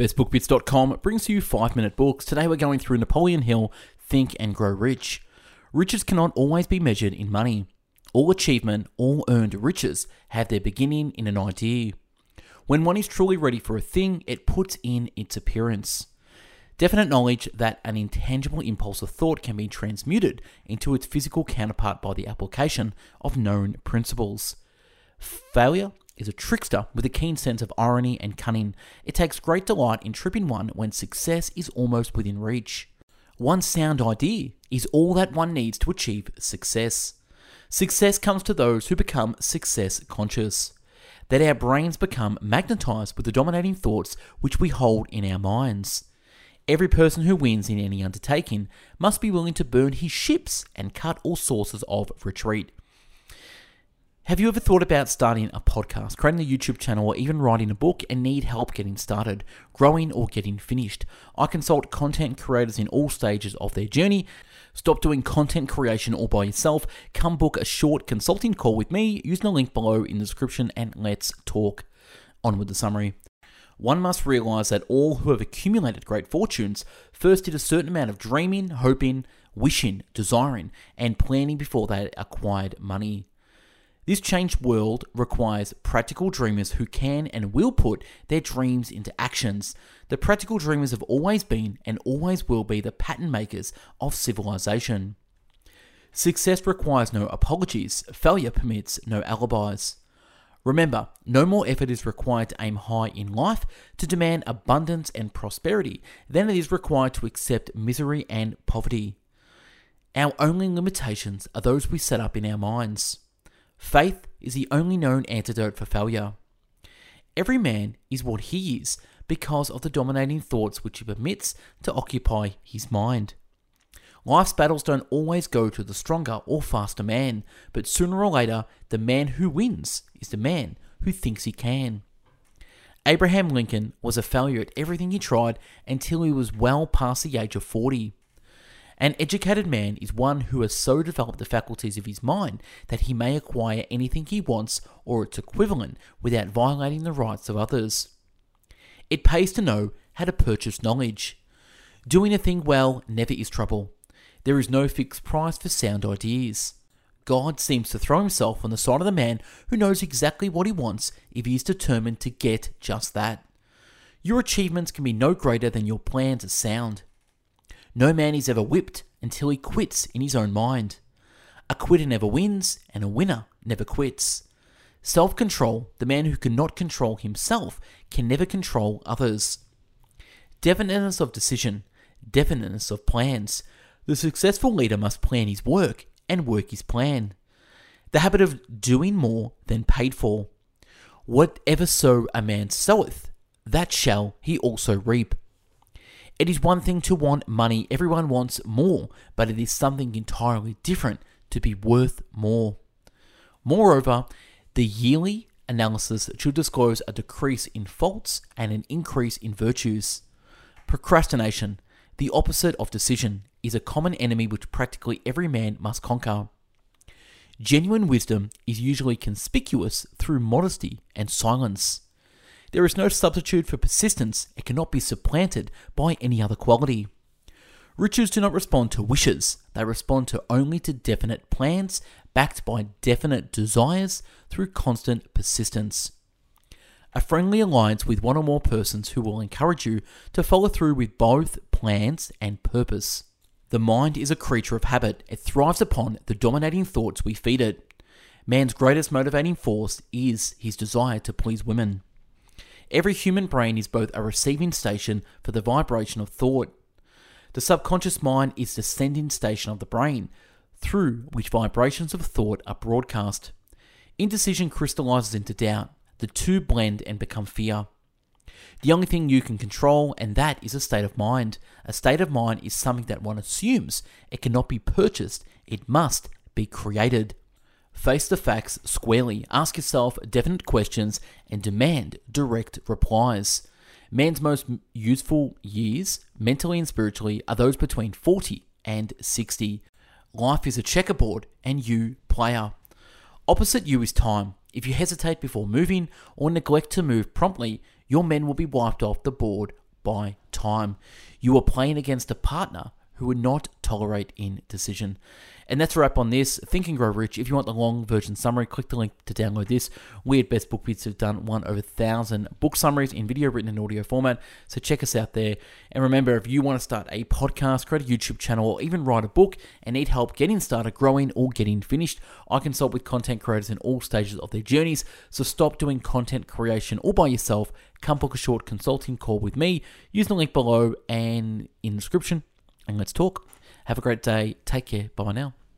BestBookBits.com brings you 5 Minute Books. Today we're going through Napoleon Hill, Think and Grow Rich. Riches cannot always be measured in money. All achievement, all earned riches have their beginning in an idea. When one is truly ready for a thing, it puts in its appearance. Definite knowledge that an intangible impulse of thought can be transmuted into its physical counterpart by the application of known principles. Failure is a trickster with a keen sense of irony and cunning. It takes great delight in tripping one when success is almost within reach. One sound idea is all that one needs to achieve success. Success comes to those who become success conscious. That our brains become magnetized with the dominating thoughts which we hold in our minds. Every person who wins in any undertaking must be willing to burn his ships and cut all sources of retreat. Have you ever thought about starting a podcast, creating a YouTube channel, or even writing a book and need help getting started, growing, or getting finished? I consult content creators in all stages of their journey. Stop doing content creation all by yourself. Come book a short consulting call with me using the link below in the description and let's talk. On with the summary. One must realize that all who have accumulated great fortunes first did a certain amount of dreaming, hoping, wishing, desiring, and planning before they acquired money. This changed world requires practical dreamers who can and will put their dreams into actions. The practical dreamers have always been and always will be the pattern makers of civilization. Success requires no apologies, failure permits no alibis. Remember, no more effort is required to aim high in life to demand abundance and prosperity than it is required to accept misery and poverty. Our only limitations are those we set up in our minds. Faith is the only known antidote for failure. Every man is what he is because of the dominating thoughts which he permits to occupy his mind. Life's battles don't always go to the stronger or faster man, but sooner or later, the man who wins is the man who thinks he can. Abraham Lincoln was a failure at everything he tried until he was well past the age of 40. An educated man is one who has so developed the faculties of his mind that he may acquire anything he wants or its equivalent without violating the rights of others. It pays to know how to purchase knowledge. Doing a thing well never is trouble. There is no fixed price for sound ideas. God seems to throw himself on the side of the man who knows exactly what he wants if he is determined to get just that. Your achievements can be no greater than your plans are sound. No man is ever whipped until he quits in his own mind. A quitter never wins, and a winner never quits. Self control, the man who cannot control himself, can never control others. Definiteness of decision, definiteness of plans. The successful leader must plan his work and work his plan. The habit of doing more than paid for. Whatever so a man soweth, that shall he also reap. It is one thing to want money, everyone wants more, but it is something entirely different to be worth more. Moreover, the yearly analysis should disclose a decrease in faults and an increase in virtues. Procrastination, the opposite of decision, is a common enemy which practically every man must conquer. Genuine wisdom is usually conspicuous through modesty and silence. There is no substitute for persistence, it cannot be supplanted by any other quality. Riches do not respond to wishes, they respond to only to definite plans backed by definite desires through constant persistence. A friendly alliance with one or more persons who will encourage you to follow through with both plans and purpose. The mind is a creature of habit, it thrives upon the dominating thoughts we feed it. Man's greatest motivating force is his desire to please women. Every human brain is both a receiving station for the vibration of thought. The subconscious mind is the sending station of the brain, through which vibrations of thought are broadcast. Indecision crystallizes into doubt. The two blend and become fear. The only thing you can control, and that is a state of mind. A state of mind is something that one assumes. It cannot be purchased, it must be created. Face the facts squarely, ask yourself definite questions, and demand direct replies. Man's most useful years, mentally and spiritually, are those between 40 and 60. Life is a checkerboard, and you player. Opposite you is time. If you hesitate before moving or neglect to move promptly, your men will be wiped off the board by time. You are playing against a partner who would not tolerate indecision. And that's a wrap on this. Think and Grow Rich. If you want the long version summary, click the link to download this. We at Best Book Bits have done one over a thousand book summaries in video, written, and audio format. So check us out there. And remember, if you want to start a podcast, create a YouTube channel, or even write a book and need help getting started, growing, or getting finished, I consult with content creators in all stages of their journeys. So stop doing content creation all by yourself. Come book a short consulting call with me. Use the link below and in the description, and let's talk. Have a great day. Take care. Bye bye now.